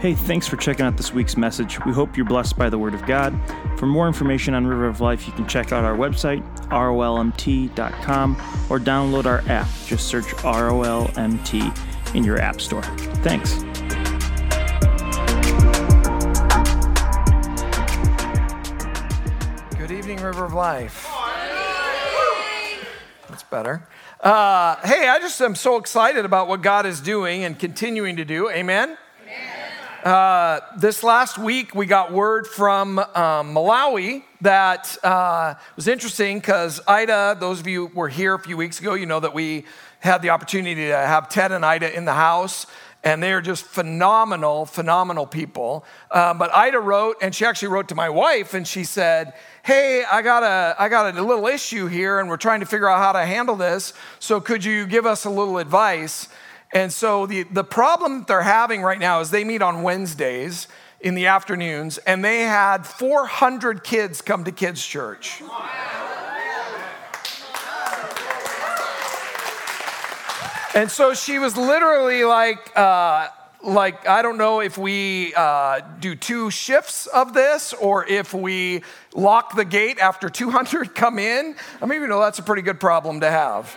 Hey, thanks for checking out this week's message. We hope you're blessed by the Word of God. For more information on River of Life, you can check out our website, rolmt.com, or download our app. Just search ROLMT in your App Store. Thanks. Good evening, River of Life. That's better. Uh, hey, I just am so excited about what God is doing and continuing to do. Amen. Uh, this last week, we got word from um, Malawi that uh, was interesting because Ida, those of you were here a few weeks ago, you know that we had the opportunity to have Ted and Ida in the house, and they are just phenomenal, phenomenal people. Um, but Ida wrote, and she actually wrote to my wife, and she said, Hey, I got, a, I got a little issue here, and we're trying to figure out how to handle this. So, could you give us a little advice? And so the, the problem they're having right now is they meet on Wednesdays in the afternoons, and they had 400 kids come to kids' church. And so she was literally like, uh, like I don't know if we uh, do two shifts of this or if we lock the gate after 200 come in. I mean, you know that's a pretty good problem to have.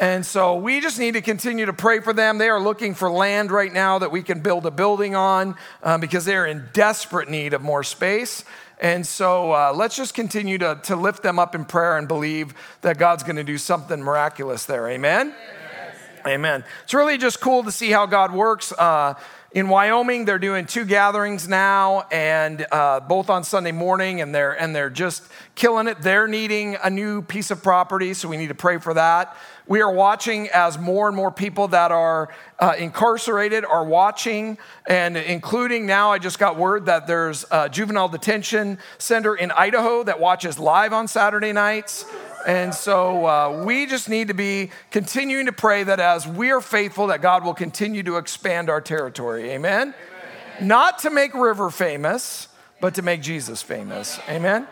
And so we just need to continue to pray for them. They are looking for land right now that we can build a building on um, because they're in desperate need of more space. And so uh, let's just continue to, to lift them up in prayer and believe that God's going to do something miraculous there. Amen? Amen. Amen. It's really just cool to see how God works. Uh, in Wyoming, they're doing two gatherings now, and uh, both on Sunday morning, and they're and they're just killing it. They're needing a new piece of property, so we need to pray for that. We are watching as more and more people that are uh, incarcerated are watching, and including now, I just got word that there's a juvenile detention center in Idaho that watches live on Saturday nights. And so uh, we just need to be continuing to pray that as we are faithful, that God will continue to expand our territory. Amen? Amen. Not to make River famous, but to make Jesus famous. Amen?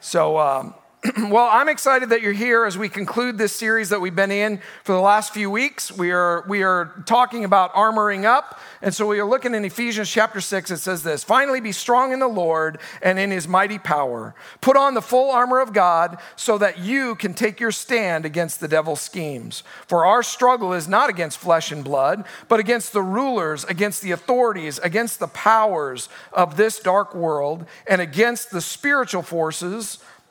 So, um, well, I'm excited that you're here as we conclude this series that we've been in for the last few weeks. We are, we are talking about armoring up. And so we are looking in Ephesians chapter 6. It says this Finally, be strong in the Lord and in his mighty power. Put on the full armor of God so that you can take your stand against the devil's schemes. For our struggle is not against flesh and blood, but against the rulers, against the authorities, against the powers of this dark world, and against the spiritual forces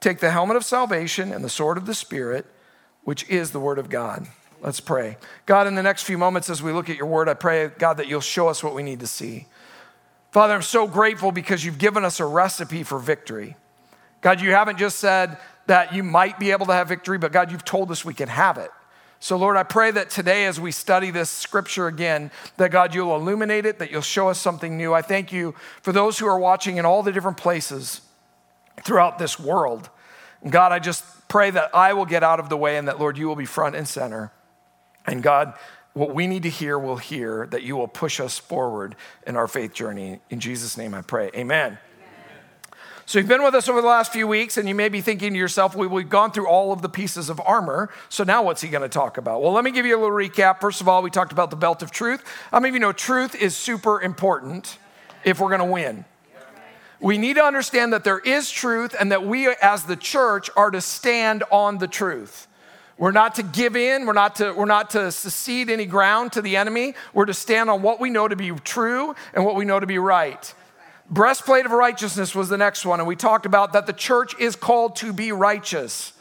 Take the helmet of salvation and the sword of the Spirit, which is the word of God. Let's pray. God, in the next few moments as we look at your word, I pray, God, that you'll show us what we need to see. Father, I'm so grateful because you've given us a recipe for victory. God, you haven't just said that you might be able to have victory, but God, you've told us we can have it. So, Lord, I pray that today, as we study this scripture again, that God, you'll illuminate it, that you'll show us something new. I thank you for those who are watching in all the different places throughout this world. God, I just pray that I will get out of the way and that, Lord, you will be front and center. And God, what we need to hear, we'll hear, that you will push us forward in our faith journey. In Jesus' name I pray. Amen. So, you've been with us over the last few weeks, and you may be thinking to yourself, well, we've gone through all of the pieces of armor, so now what's he going to talk about? Well, let me give you a little recap. First of all, we talked about the belt of truth. How many of you know truth is super important if we're going to win? We need to understand that there is truth and that we as the church are to stand on the truth. We're not to give in, we're not to, we're not to secede any ground to the enemy. We're to stand on what we know to be true and what we know to be right. Breastplate of righteousness was the next one, and we talked about that the church is called to be righteous.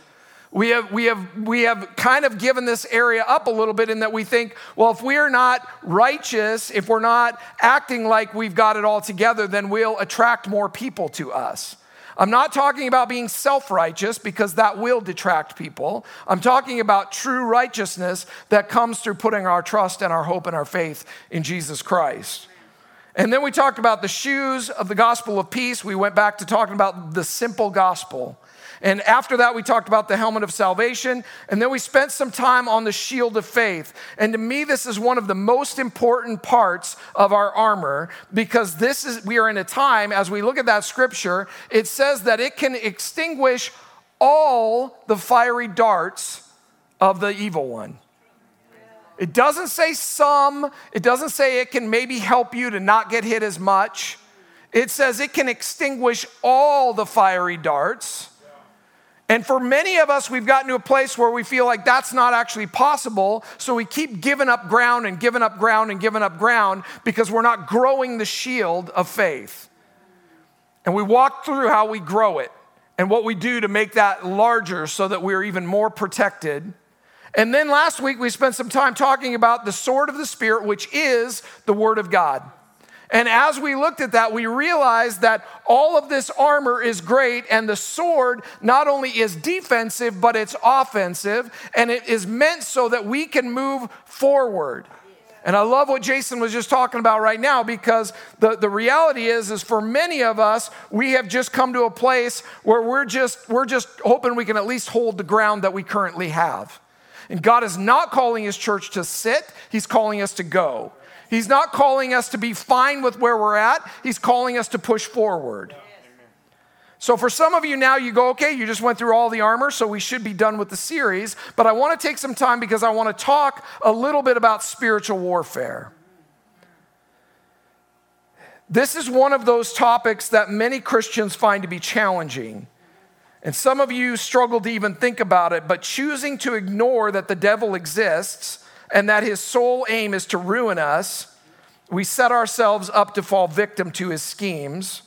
We have, we, have, we have kind of given this area up a little bit in that we think, well, if we're not righteous, if we're not acting like we've got it all together, then we'll attract more people to us. I'm not talking about being self righteous because that will detract people. I'm talking about true righteousness that comes through putting our trust and our hope and our faith in Jesus Christ. And then we talked about the shoes of the gospel of peace. We went back to talking about the simple gospel. And after that, we talked about the helmet of salvation. And then we spent some time on the shield of faith. And to me, this is one of the most important parts of our armor because this is, we are in a time, as we look at that scripture, it says that it can extinguish all the fiery darts of the evil one. It doesn't say some, it doesn't say it can maybe help you to not get hit as much. It says it can extinguish all the fiery darts. And for many of us, we've gotten to a place where we feel like that's not actually possible. So we keep giving up ground and giving up ground and giving up ground because we're not growing the shield of faith. And we walk through how we grow it and what we do to make that larger so that we're even more protected. And then last week, we spent some time talking about the sword of the Spirit, which is the Word of God. And as we looked at that, we realized that all of this armor is great, and the sword not only is defensive, but it's offensive, and it is meant so that we can move forward. And I love what Jason was just talking about right now because the, the reality is, is for many of us, we have just come to a place where we're just, we're just hoping we can at least hold the ground that we currently have. And God is not calling his church to sit, he's calling us to go. He's not calling us to be fine with where we're at, He's calling us to push forward. So, for some of you now, you go, okay, you just went through all the armor, so we should be done with the series. But I want to take some time because I want to talk a little bit about spiritual warfare. This is one of those topics that many Christians find to be challenging. And some of you struggle to even think about it, but choosing to ignore that the devil exists and that his sole aim is to ruin us, we set ourselves up to fall victim to his schemes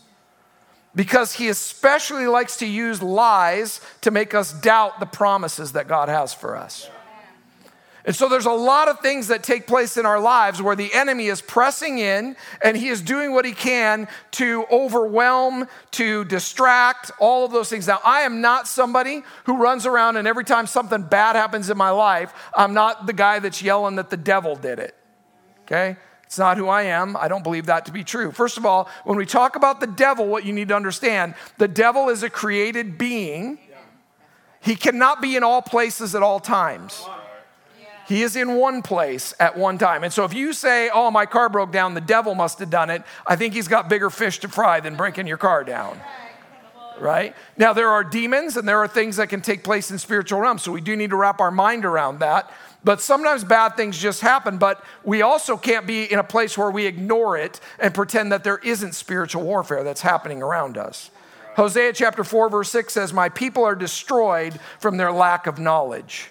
because he especially likes to use lies to make us doubt the promises that God has for us. And so there's a lot of things that take place in our lives where the enemy is pressing in and he is doing what he can to overwhelm, to distract, all of those things. Now, I am not somebody who runs around and every time something bad happens in my life, I'm not the guy that's yelling that the devil did it. Okay? It's not who I am. I don't believe that to be true. First of all, when we talk about the devil, what you need to understand the devil is a created being, he cannot be in all places at all times. He is in one place at one time. And so if you say, oh, my car broke down, the devil must have done it, I think he's got bigger fish to fry than breaking your car down. Right? Now, there are demons and there are things that can take place in spiritual realms. So we do need to wrap our mind around that. But sometimes bad things just happen, but we also can't be in a place where we ignore it and pretend that there isn't spiritual warfare that's happening around us. Hosea chapter 4, verse 6 says, My people are destroyed from their lack of knowledge.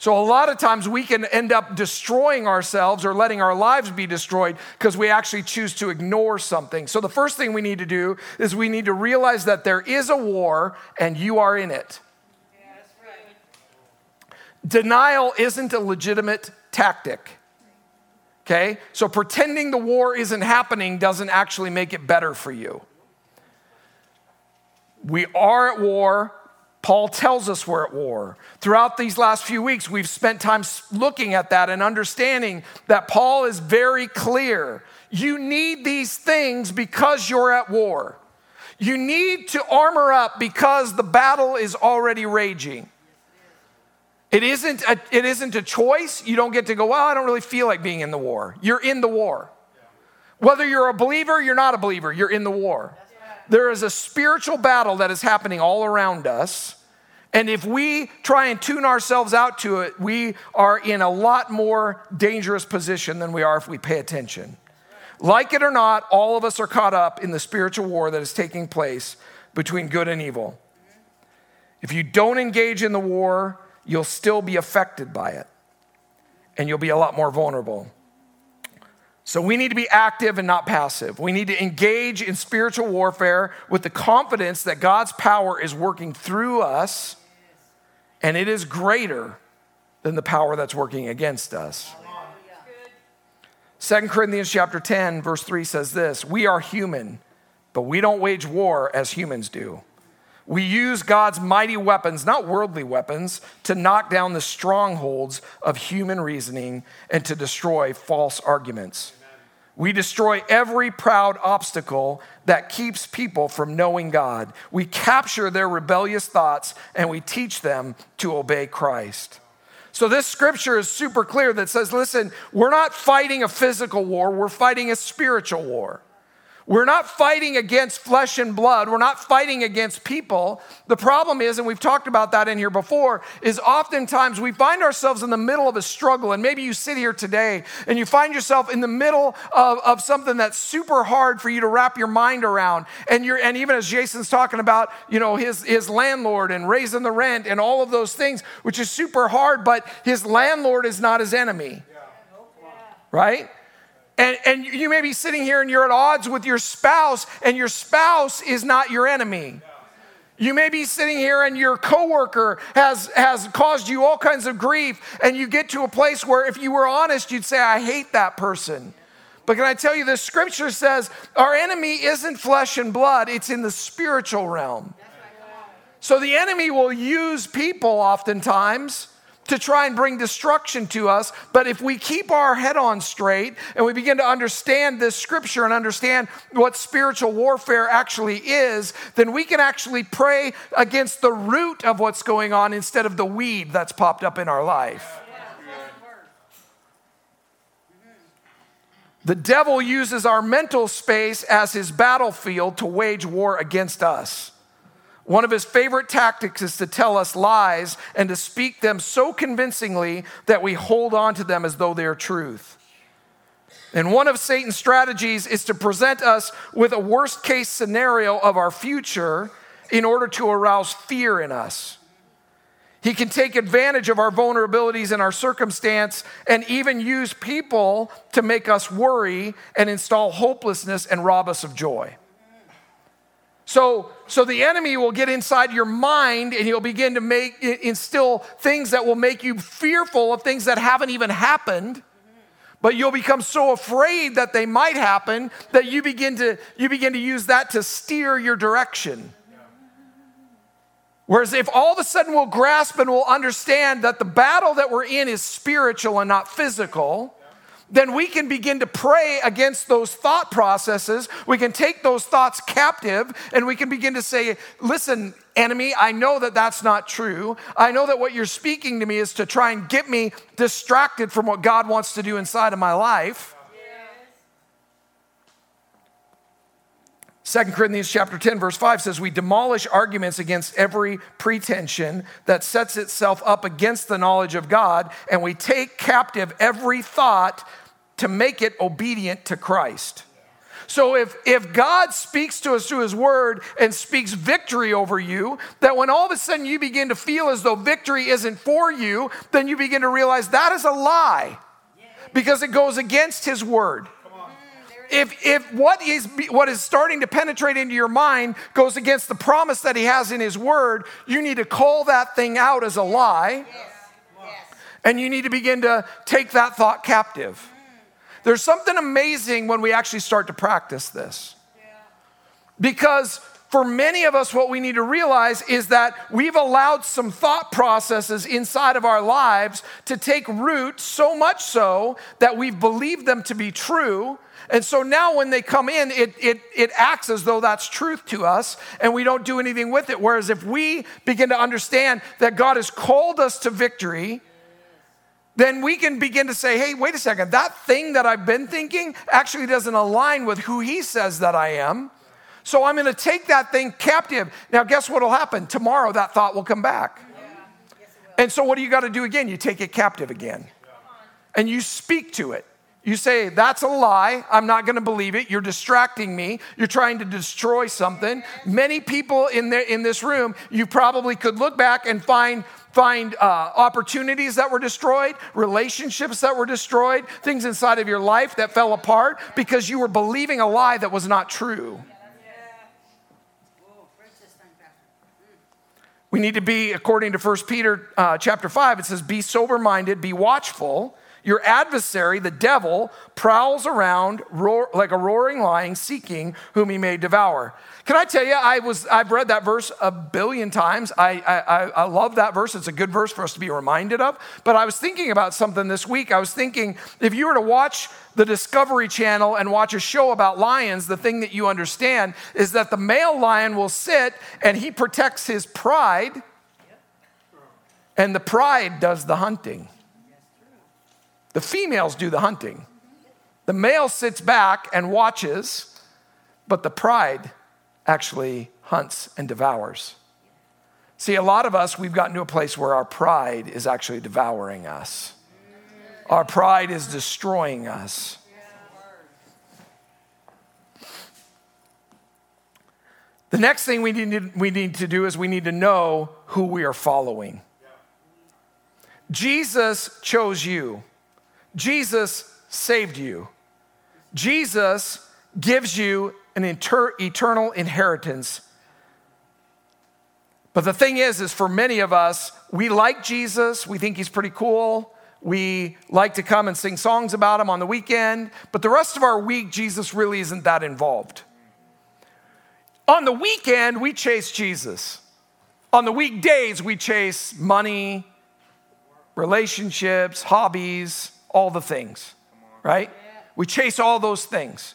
So, a lot of times we can end up destroying ourselves or letting our lives be destroyed because we actually choose to ignore something. So, the first thing we need to do is we need to realize that there is a war and you are in it. Denial isn't a legitimate tactic. Okay? So, pretending the war isn't happening doesn't actually make it better for you. We are at war Paul tells us we're at war. Throughout these last few weeks, we've spent time looking at that and understanding that Paul is very clear. You need these things because you're at war. You need to armor up because the battle is already raging. It isn't, a, it isn't a choice. You don't get to go, well, I don't really feel like being in the war. You're in the war. Whether you're a believer, you're not a believer, you're in the war. There is a spiritual battle that is happening all around us. And if we try and tune ourselves out to it, we are in a lot more dangerous position than we are if we pay attention. Like it or not, all of us are caught up in the spiritual war that is taking place between good and evil. If you don't engage in the war, you'll still be affected by it, and you'll be a lot more vulnerable. So we need to be active and not passive. We need to engage in spiritual warfare with the confidence that God's power is working through us and it is greater than the power that's working against us. 2 Corinthians chapter 10 verse 3 says this, "We are human, but we don't wage war as humans do. We use God's mighty weapons, not worldly weapons, to knock down the strongholds of human reasoning and to destroy false arguments." We destroy every proud obstacle that keeps people from knowing God. We capture their rebellious thoughts and we teach them to obey Christ. So, this scripture is super clear that says, listen, we're not fighting a physical war, we're fighting a spiritual war. We're not fighting against flesh and blood. We're not fighting against people. The problem is, and we've talked about that in here before, is oftentimes we find ourselves in the middle of a struggle. And maybe you sit here today and you find yourself in the middle of, of something that's super hard for you to wrap your mind around. And you're and even as Jason's talking about, you know, his, his landlord and raising the rent and all of those things, which is super hard, but his landlord is not his enemy. Right? And, and you may be sitting here and you're at odds with your spouse, and your spouse is not your enemy. You may be sitting here and your coworker has, has caused you all kinds of grief, and you get to a place where if you were honest, you'd say, I hate that person. But can I tell you, the scripture says our enemy isn't flesh and blood, it's in the spiritual realm. So the enemy will use people oftentimes to try and bring destruction to us. But if we keep our head on straight and we begin to understand this scripture and understand what spiritual warfare actually is, then we can actually pray against the root of what's going on instead of the weed that's popped up in our life. The devil uses our mental space as his battlefield to wage war against us. One of his favorite tactics is to tell us lies and to speak them so convincingly that we hold on to them as though they are truth. And one of Satan's strategies is to present us with a worst case scenario of our future in order to arouse fear in us. He can take advantage of our vulnerabilities and our circumstance and even use people to make us worry and install hopelessness and rob us of joy. So, so the enemy will get inside your mind and he'll begin to make instill things that will make you fearful of things that haven't even happened. But you'll become so afraid that they might happen that you begin to you begin to use that to steer your direction. Whereas if all of a sudden we'll grasp and we'll understand that the battle that we're in is spiritual and not physical, then we can begin to pray against those thought processes. We can take those thoughts captive and we can begin to say, listen, enemy, I know that that's not true. I know that what you're speaking to me is to try and get me distracted from what God wants to do inside of my life. 2 Corinthians chapter 10 verse 5 says we demolish arguments against every pretension that sets itself up against the knowledge of God and we take captive every thought to make it obedient to Christ. So if, if God speaks to us through his word and speaks victory over you, that when all of a sudden you begin to feel as though victory isn't for you, then you begin to realize that is a lie because it goes against his word if, if what is, what is starting to penetrate into your mind goes against the promise that he has in his word, you need to call that thing out as a lie. Yes. And you need to begin to take that thought captive. Mm. There's something amazing when we actually start to practice this. Because for many of us, what we need to realize is that we've allowed some thought processes inside of our lives to take root so much so that we've believed them to be true and so now when they come in, it, it, it acts as though that's truth to us and we don't do anything with it. Whereas if we begin to understand that God has called us to victory, then we can begin to say, hey, wait a second, that thing that I've been thinking actually doesn't align with who He says that I am. So I'm going to take that thing captive. Now, guess what will happen? Tomorrow that thought will come back. and so what do you got to do again? You take it captive again. And you speak to it. You say, That's a lie. I'm not going to believe it. You're distracting me. You're trying to destroy something. Many people in, the, in this room, you probably could look back and find find uh, opportunities that were destroyed, relationships that were destroyed, things inside of your life that fell apart because you were believing a lie that was not true. We need to be, according to 1 Peter uh, chapter 5, it says, be sober minded, be watchful. Your adversary, the devil, prowls around roar, like a roaring lion seeking whom he may devour. Can I tell you, I was, I've read that verse a billion times. I, I, I love that verse. It's a good verse for us to be reminded of. But I was thinking about something this week. I was thinking if you were to watch the Discovery Channel and watch a show about lions, the thing that you understand is that the male lion will sit and he protects his pride, and the pride does the hunting. The females do the hunting. The male sits back and watches, but the pride actually hunts and devours. See, a lot of us, we've gotten to a place where our pride is actually devouring us. Our pride is destroying us. The next thing we need, we need to do is we need to know who we are following. Jesus chose you, Jesus saved you, Jesus gives you an inter- eternal inheritance. But the thing is, is for many of us, we like Jesus, we think he's pretty cool. We like to come and sing songs about him on the weekend, but the rest of our week, Jesus really isn't that involved. On the weekend, we chase Jesus. On the weekdays, we chase money, relationships, hobbies, all the things, right? We chase all those things.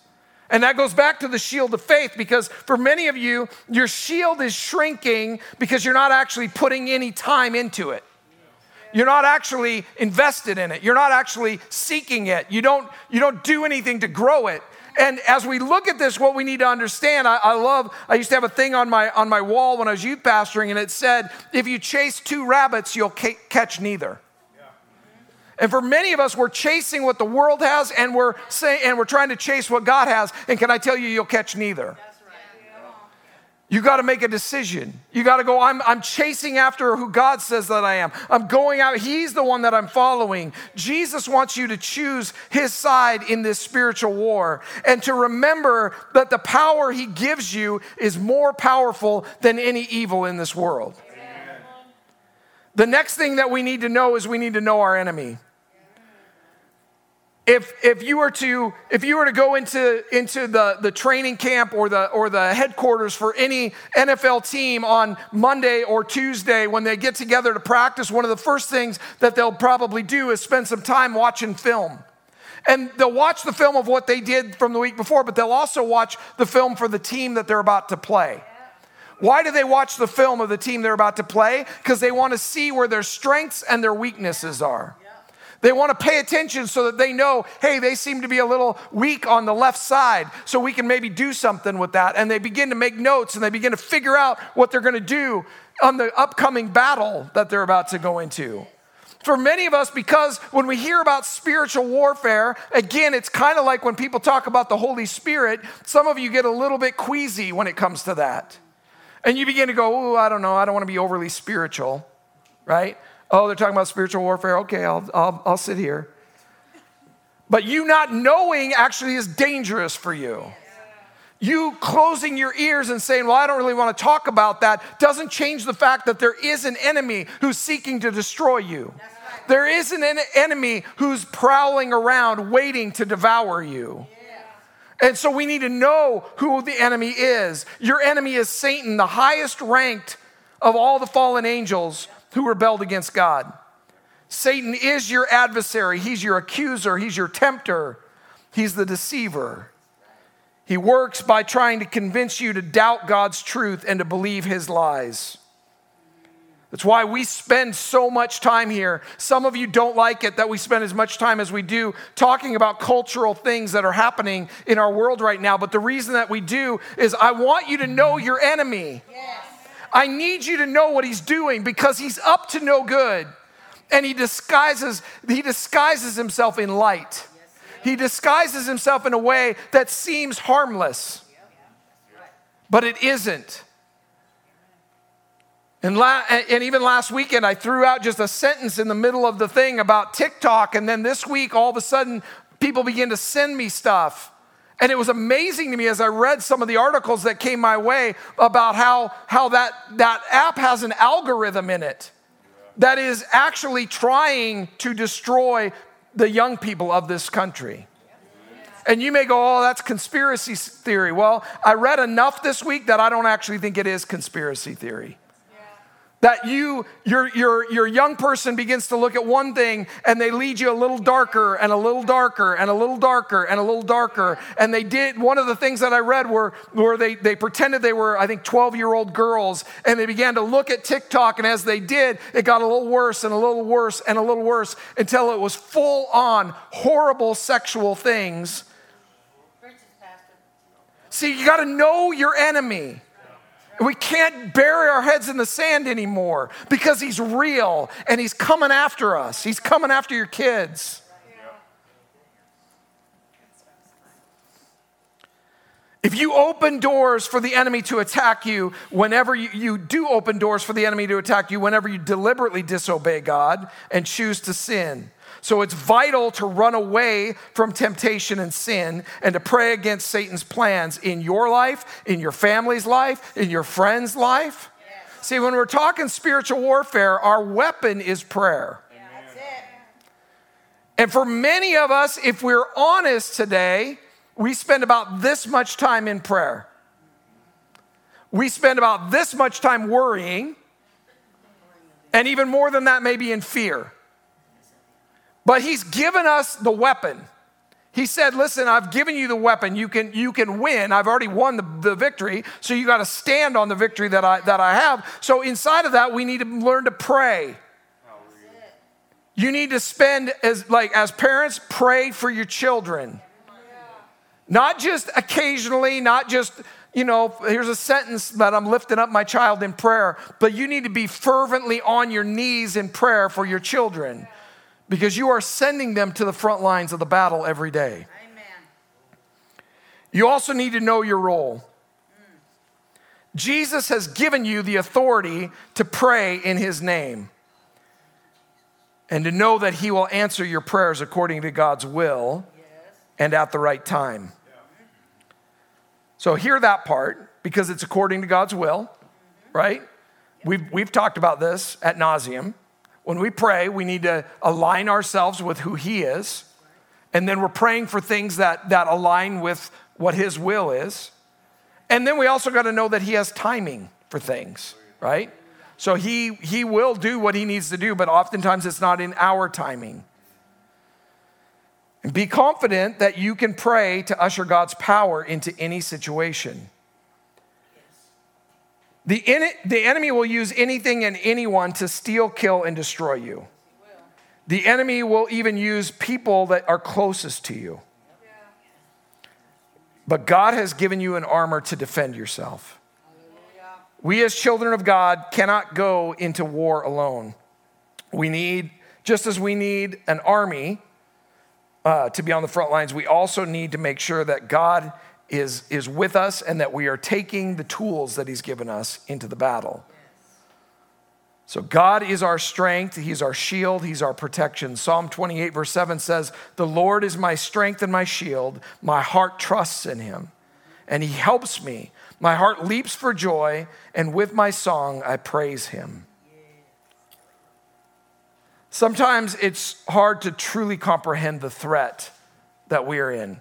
And that goes back to the shield of faith because for many of you, your shield is shrinking because you're not actually putting any time into it. You're not actually invested in it. You're not actually seeking it. You don't, you don't do anything to grow it. And as we look at this, what we need to understand, I, I, love, I used to have a thing on my, on my wall when I was youth pastoring, and it said, if you chase two rabbits, you'll ca- catch neither. And for many of us, we're chasing what the world has and we're saying and we're trying to chase what God has. And can I tell you, you'll catch neither. You got to make a decision. You got to go, I'm, I'm chasing after who God says that I am. I'm going out. He's the one that I'm following. Jesus wants you to choose his side in this spiritual war and to remember that the power he gives you is more powerful than any evil in this world. The next thing that we need to know is we need to know our enemy. If, if you were to if you were to go into, into the, the training camp or the or the headquarters for any NFL team on Monday or Tuesday when they get together to practice, one of the first things that they'll probably do is spend some time watching film. And they'll watch the film of what they did from the week before, but they'll also watch the film for the team that they're about to play. Why do they watch the film of the team they're about to play? Because they want to see where their strengths and their weaknesses are. They want to pay attention so that they know, hey, they seem to be a little weak on the left side, so we can maybe do something with that. And they begin to make notes and they begin to figure out what they're going to do on the upcoming battle that they're about to go into. For many of us, because when we hear about spiritual warfare, again, it's kind of like when people talk about the Holy Spirit, some of you get a little bit queasy when it comes to that. And you begin to go, oh, I don't know, I don't want to be overly spiritual, right? Oh, they're talking about spiritual warfare. Okay, I'll, I'll, I'll sit here. But you not knowing actually is dangerous for you. You closing your ears and saying, Well, I don't really want to talk about that, doesn't change the fact that there is an enemy who's seeking to destroy you. There is an enemy who's prowling around waiting to devour you. And so we need to know who the enemy is. Your enemy is Satan, the highest ranked of all the fallen angels who rebelled against God. Satan is your adversary, he's your accuser, he's your tempter, he's the deceiver. He works by trying to convince you to doubt God's truth and to believe his lies. That's why we spend so much time here. Some of you don't like it that we spend as much time as we do talking about cultural things that are happening in our world right now. But the reason that we do is I want you to know your enemy. Yes. I need you to know what he's doing because he's up to no good. And he disguises, he disguises himself in light. He disguises himself in a way that seems harmless, but it isn't. And, la- and even last weekend, I threw out just a sentence in the middle of the thing about TikTok. And then this week, all of a sudden, people begin to send me stuff. And it was amazing to me as I read some of the articles that came my way about how, how that, that app has an algorithm in it that is actually trying to destroy the young people of this country. And you may go, oh, that's conspiracy theory. Well, I read enough this week that I don't actually think it is conspiracy theory that you your your your young person begins to look at one thing and they lead you a little darker and a little darker and a little darker and a little darker. And they did one of the things that i read were where they they pretended they were i think 12 year old girls and they began to look at tiktok and as they did it got a little worse and a little worse and a little worse until it was full on horrible sexual things. See you got to know your enemy we can't bury our heads in the sand anymore because he's real and he's coming after us. He's coming after your kids. If you open doors for the enemy to attack you, whenever you, you, do open doors for the enemy to attack you, whenever you deliberately disobey God and choose to sin, so it's vital to run away from temptation and sin and to pray against Satan's plans in your life, in your family's life, in your friend's life. Yes. See, when we're talking spiritual warfare, our weapon is prayer. And for many of us, if we're honest today, we spend about this much time in prayer. We spend about this much time worrying, and even more than that, maybe in fear. But he's given us the weapon. He said, Listen, I've given you the weapon. You can, you can win. I've already won the, the victory. So you got to stand on the victory that I, that I have. So inside of that, we need to learn to pray. You need to spend as like as parents, pray for your children. Not just occasionally, not just, you know, here's a sentence that I'm lifting up my child in prayer, but you need to be fervently on your knees in prayer for your children because you are sending them to the front lines of the battle every day. Amen. You also need to know your role. Jesus has given you the authority to pray in his name and to know that he will answer your prayers according to God's will yes. and at the right time. Yeah. So, hear that part because it's according to God's will, mm-hmm. right? We've, we've talked about this at nauseum. When we pray, we need to align ourselves with who He is. And then we're praying for things that, that align with what His will is. And then we also got to know that He has timing for things, right? So he, he will do what He needs to do, but oftentimes it's not in our timing. And be confident that you can pray to usher God's power into any situation. The, the enemy will use anything and anyone to steal, kill, and destroy you. The enemy will even use people that are closest to you. But God has given you an armor to defend yourself. We, as children of God, cannot go into war alone. We need, just as we need an army uh, to be on the front lines, we also need to make sure that God is, is with us and that we are taking the tools that He's given us into the battle. So, God is our strength, He's our shield, He's our protection. Psalm 28, verse 7 says, The Lord is my strength and my shield. My heart trusts in Him, and He helps me. My heart leaps for joy, and with my song I praise Him. Sometimes it's hard to truly comprehend the threat that we are in.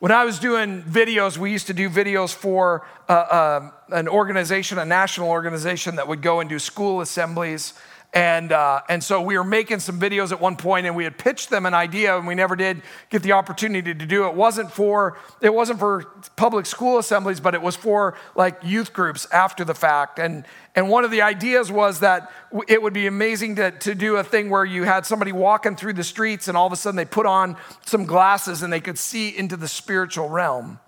When I was doing videos, we used to do videos for uh, uh, an organization, a national organization that would go and do school assemblies. And, uh, and so we were making some videos at one point and we had pitched them an idea and we never did get the opportunity to do it. It wasn't for, it wasn't for public school assemblies, but it was for like youth groups after the fact. And, and one of the ideas was that it would be amazing to, to do a thing where you had somebody walking through the streets and all of a sudden they put on some glasses and they could see into the spiritual realm.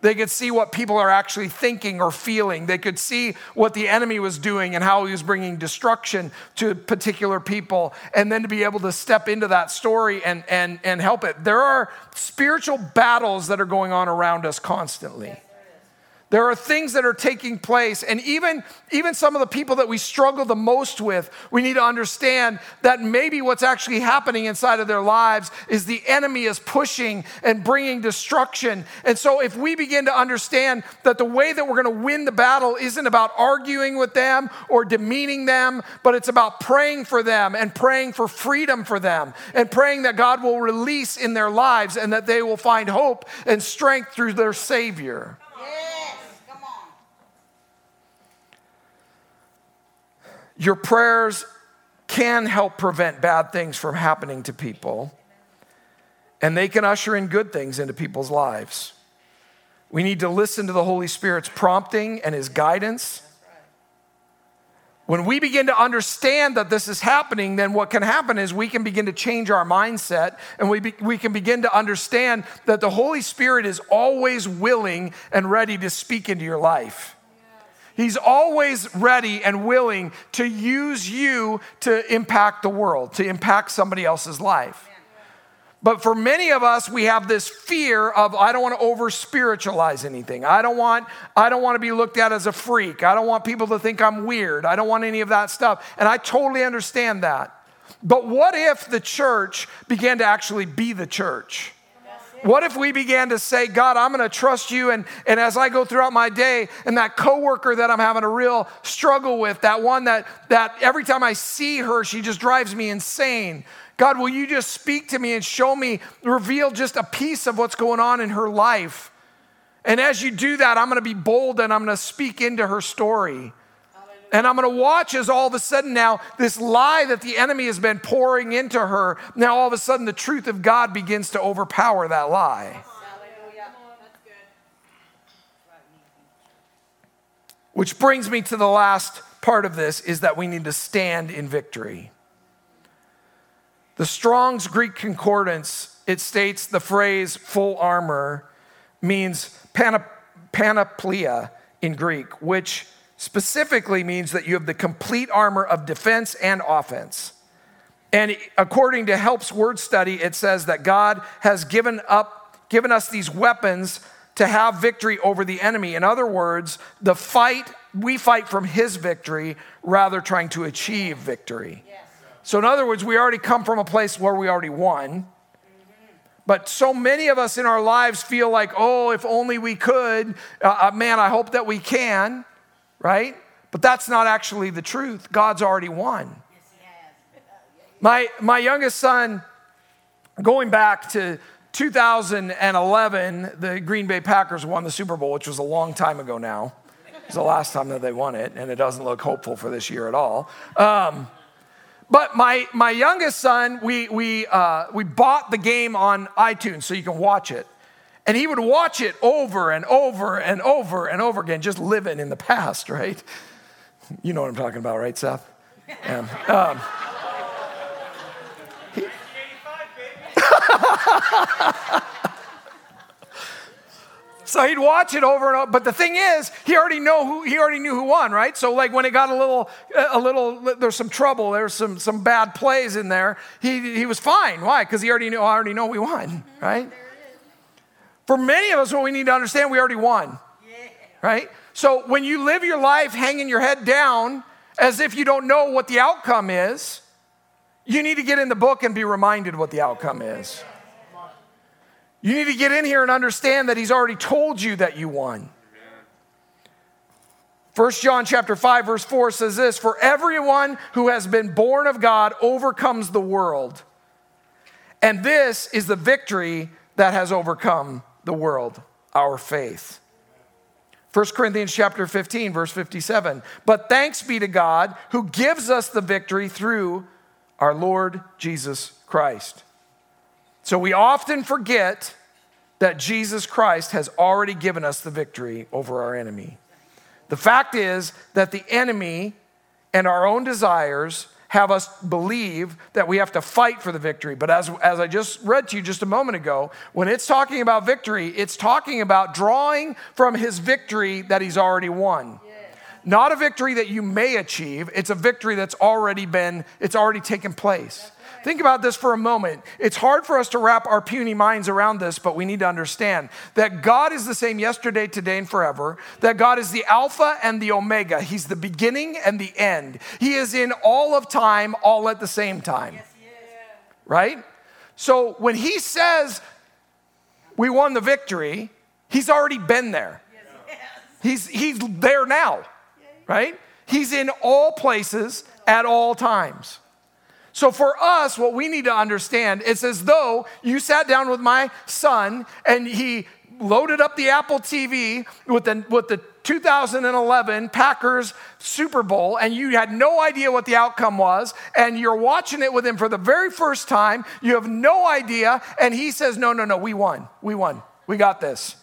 They could see what people are actually thinking or feeling. They could see what the enemy was doing and how he was bringing destruction to particular people. And then to be able to step into that story and, and, and help it. There are spiritual battles that are going on around us constantly. There are things that are taking place. And even, even some of the people that we struggle the most with, we need to understand that maybe what's actually happening inside of their lives is the enemy is pushing and bringing destruction. And so, if we begin to understand that the way that we're going to win the battle isn't about arguing with them or demeaning them, but it's about praying for them and praying for freedom for them and praying that God will release in their lives and that they will find hope and strength through their Savior. Your prayers can help prevent bad things from happening to people, and they can usher in good things into people's lives. We need to listen to the Holy Spirit's prompting and His guidance. When we begin to understand that this is happening, then what can happen is we can begin to change our mindset and we, be, we can begin to understand that the Holy Spirit is always willing and ready to speak into your life. He's always ready and willing to use you to impact the world, to impact somebody else's life. But for many of us, we have this fear of I don't want to over spiritualize anything. I don't want I don't want to be looked at as a freak. I don't want people to think I'm weird. I don't want any of that stuff. And I totally understand that. But what if the church began to actually be the church? What if we began to say, God, I'm going to trust you, and, and as I go throughout my day, and that coworker that I'm having a real struggle with, that one that, that every time I see her, she just drives me insane. God, will you just speak to me and show me, reveal just a piece of what's going on in her life? And as you do that, I'm going to be bold and I'm going to speak into her story. And I'm going to watch as all of a sudden now this lie that the enemy has been pouring into her, now all of a sudden the truth of God begins to overpower that lie. Which brings me to the last part of this is that we need to stand in victory. The Strong's Greek Concordance, it states the phrase full armor means panoplia in Greek, which specifically means that you have the complete armor of defense and offense. And according to Help's word study, it says that God has given up, given us these weapons to have victory over the enemy. In other words, the fight, we fight from his victory rather trying to achieve victory. So, in other words, we already come from a place where we already won. But so many of us in our lives feel like, oh, if only we could. Uh, uh man, I hope that we can right? But that's not actually the truth. God's already won. My, my youngest son, going back to 2011, the Green Bay Packers won the Super Bowl, which was a long time ago now. It was the last time that they won it, and it doesn't look hopeful for this year at all. Um, but my, my youngest son, we, we, uh, we bought the game on iTunes so you can watch it. And he would watch it over and over and over and over again, just living in the past, right? You know what I'm talking about, right, Seth? Um, um, so he'd watch it over and over. But the thing is, he already know who he already knew who won, right? So like when it got a little, a little, there's some trouble, there's some some bad plays in there. He he was fine. Why? Because he already knew. I already know we won, right? For many of us, what we need to understand, we already won. Yeah. Right? So when you live your life hanging your head down as if you don't know what the outcome is, you need to get in the book and be reminded what the outcome is. You need to get in here and understand that he's already told you that you won. 1 John chapter 5 verse 4 says this, "For everyone who has been born of God overcomes the world. And this is the victory that has overcome the world, our faith. 1 Corinthians chapter 15 verse 57. But thanks be to God who gives us the victory through our Lord Jesus Christ. So we often forget that Jesus Christ has already given us the victory over our enemy. The fact is that the enemy and our own desires have us believe that we have to fight for the victory. But as, as I just read to you just a moment ago, when it's talking about victory, it's talking about drawing from his victory that he's already won. Not a victory that you may achieve, it's a victory that's already been, it's already taken place. Think about this for a moment. It's hard for us to wrap our puny minds around this, but we need to understand that God is the same yesterday, today, and forever. That God is the Alpha and the Omega. He's the beginning and the end. He is in all of time, all at the same time. Yes, right? So when He says we won the victory, He's already been there. He's, he's there now, right? He's in all places at all times. So for us, what we need to understand, it's as though you sat down with my son and he loaded up the Apple TV with the, with the 2011 Packers Super Bowl, and you had no idea what the outcome was, and you're watching it with him for the very first time. You have no idea, and he says, No, no, no, we won. We won. We got this.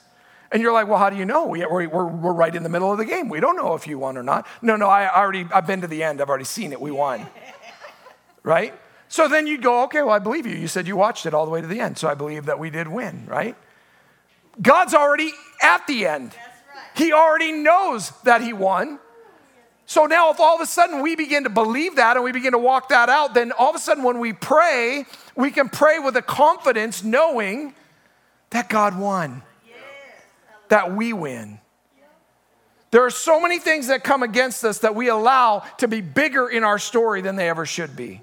And you're like, well, how do you know? We, are we're, we're right in the middle of the game. We don't know if you won or not. No, no, I already, I've been to the end. I've already seen it. We won. Right? So then you'd go, okay, well, I believe you. You said you watched it all the way to the end. So I believe that we did win, right? God's already at the end. Right. He already knows that he won. So now, if all of a sudden we begin to believe that and we begin to walk that out, then all of a sudden when we pray, we can pray with a confidence knowing that God won that we win. There are so many things that come against us that we allow to be bigger in our story than they ever should be.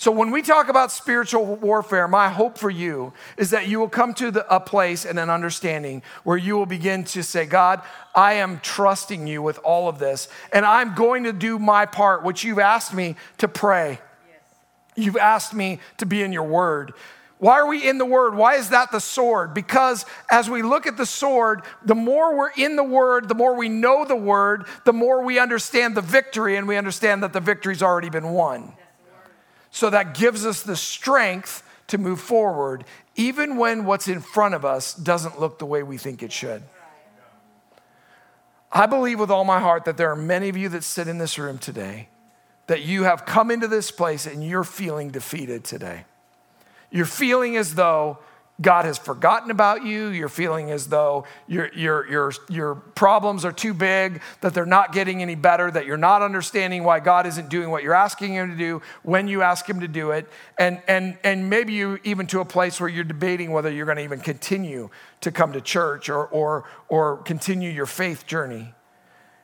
So, when we talk about spiritual warfare, my hope for you is that you will come to the, a place and an understanding where you will begin to say, God, I am trusting you with all of this, and I'm going to do my part, which you've asked me to pray. Yes. You've asked me to be in your word. Why are we in the Word? Why is that the sword? Because as we look at the sword, the more we're in the Word, the more we know the Word, the more we understand the victory, and we understand that the victory's already been won. So that gives us the strength to move forward, even when what's in front of us doesn't look the way we think it should. I believe with all my heart that there are many of you that sit in this room today that you have come into this place and you're feeling defeated today. You're feeling as though God has forgotten about you. You're feeling as though your, your, your, your problems are too big, that they're not getting any better, that you're not understanding why God isn't doing what you're asking Him to do when you ask Him to do it. And, and, and maybe you even to a place where you're debating whether you're going to even continue to come to church or, or, or continue your faith journey.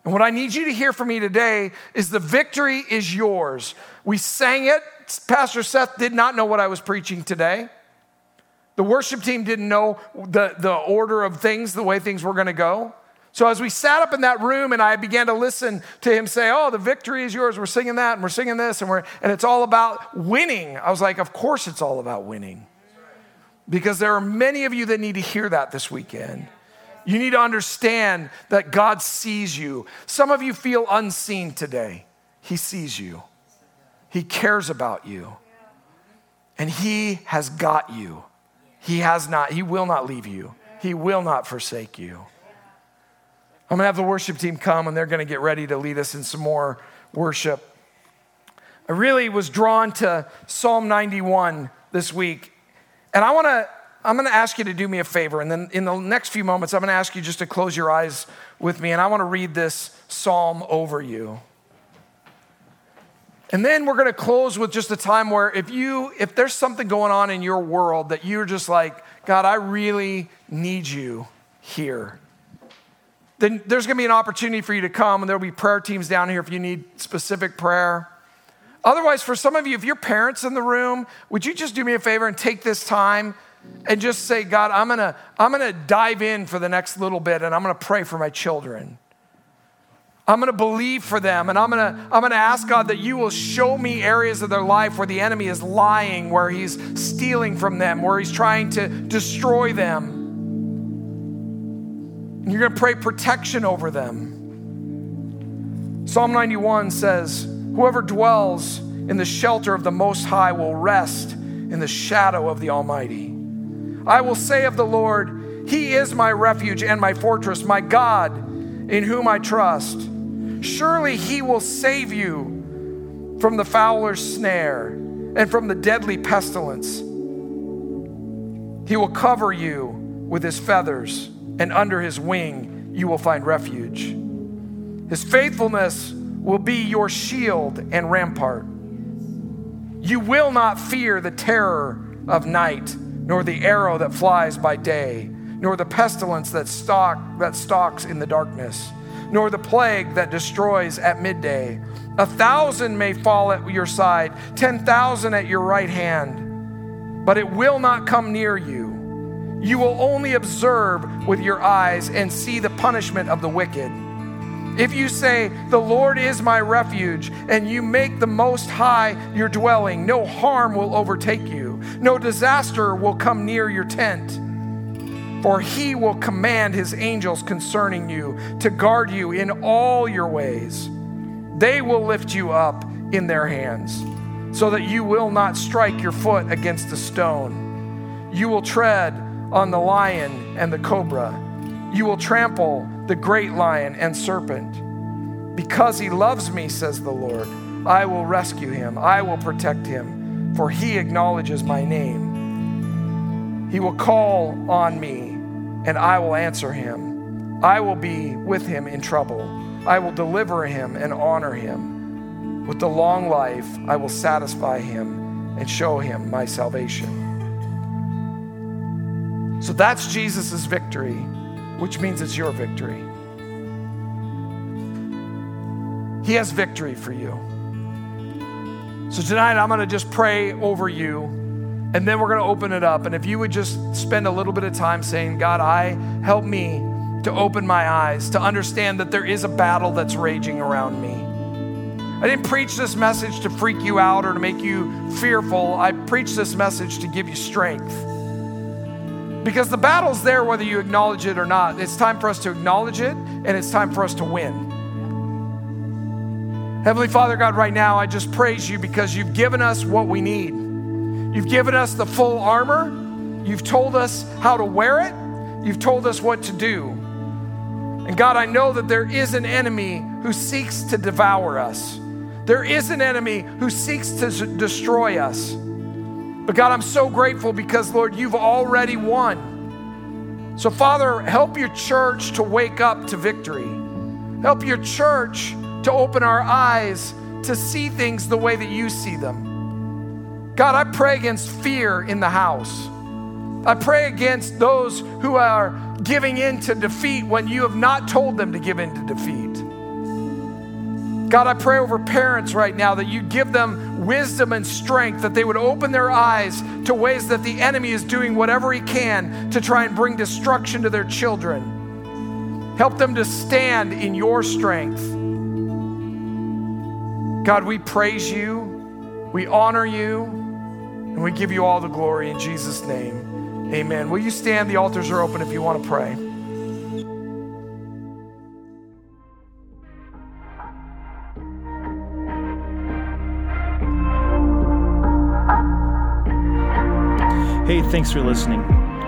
And what I need you to hear from me today is the victory is yours. We sang it Pastor Seth did not know what I was preaching today. The worship team didn't know the, the order of things, the way things were going to go. So as we sat up in that room and I began to listen to him say, "Oh, the victory is yours. We're singing that and we're singing this and we're and it's all about winning." I was like, "Of course it's all about winning." Because there are many of you that need to hear that this weekend. You need to understand that God sees you. Some of you feel unseen today. He sees you. He cares about you. And He has got you. He has not, He will not leave you. He will not forsake you. I'm gonna have the worship team come and they're gonna get ready to lead us in some more worship. I really was drawn to Psalm 91 this week. And I wanna, I'm gonna ask you to do me a favor. And then in the next few moments, I'm gonna ask you just to close your eyes with me. And I wanna read this psalm over you. And then we're going to close with just a time where if you if there's something going on in your world that you're just like, God, I really need you here. Then there's going to be an opportunity for you to come and there'll be prayer teams down here if you need specific prayer. Otherwise, for some of you, if your parents in the room, would you just do me a favor and take this time and just say, God, I'm gonna, I'm gonna dive in for the next little bit and I'm gonna pray for my children. I'm going to believe for them and I'm going to I'm going to ask God that you will show me areas of their life where the enemy is lying, where he's stealing from them, where he's trying to destroy them. And you're going to pray protection over them. Psalm 91 says, "Whoever dwells in the shelter of the most high will rest in the shadow of the almighty. I will say of the Lord, he is my refuge and my fortress, my God, in whom I trust." Surely he will save you from the fowler's snare and from the deadly pestilence. He will cover you with his feathers, and under his wing you will find refuge. His faithfulness will be your shield and rampart. You will not fear the terror of night, nor the arrow that flies by day, nor the pestilence that, stalk, that stalks in the darkness, nor the plague that destroys at midday. A thousand may fall at your side, 10,000 at your right hand, but it will not come near you. You will only observe with your eyes and see the punishment of the wicked. If you say, The Lord is my refuge, and you make the Most High your dwelling, no harm will overtake you, no disaster will come near your tent. For he will command his angels concerning you to guard you in all your ways. They will lift you up in their hands, so that you will not strike your foot against a stone. You will tread on the lion and the cobra. You will trample the great lion and serpent. Because he loves me, says the Lord, I will rescue him, I will protect him, for he acknowledges my name. He will call on me, and I will answer him. I will be with him in trouble. I will deliver him and honor him. With the long life, I will satisfy him and show him my salvation. So that's Jesus' victory which means it's your victory. He has victory for you. So tonight I'm going to just pray over you and then we're going to open it up. And if you would just spend a little bit of time saying, God, I help me to open my eyes, to understand that there is a battle that's raging around me. I didn't preach this message to freak you out or to make you fearful. I preached this message to give you strength. Because the battle's there whether you acknowledge it or not. It's time for us to acknowledge it and it's time for us to win. Heavenly Father God, right now I just praise you because you've given us what we need. You've given us the full armor. You've told us how to wear it. You've told us what to do. And God, I know that there is an enemy who seeks to devour us. There is an enemy who seeks to destroy us. But God, I'm so grateful because, Lord, you've already won. So, Father, help your church to wake up to victory. Help your church to open our eyes to see things the way that you see them. God, I pray against fear in the house. I pray against those who are giving in to defeat when you have not told them to give in to defeat. God, I pray over parents right now that you give them wisdom and strength, that they would open their eyes to ways that the enemy is doing whatever he can to try and bring destruction to their children. Help them to stand in your strength. God, we praise you, we honor you, and we give you all the glory in Jesus' name. Amen. Will you stand? The altars are open if you want to pray. Hey, thanks for listening.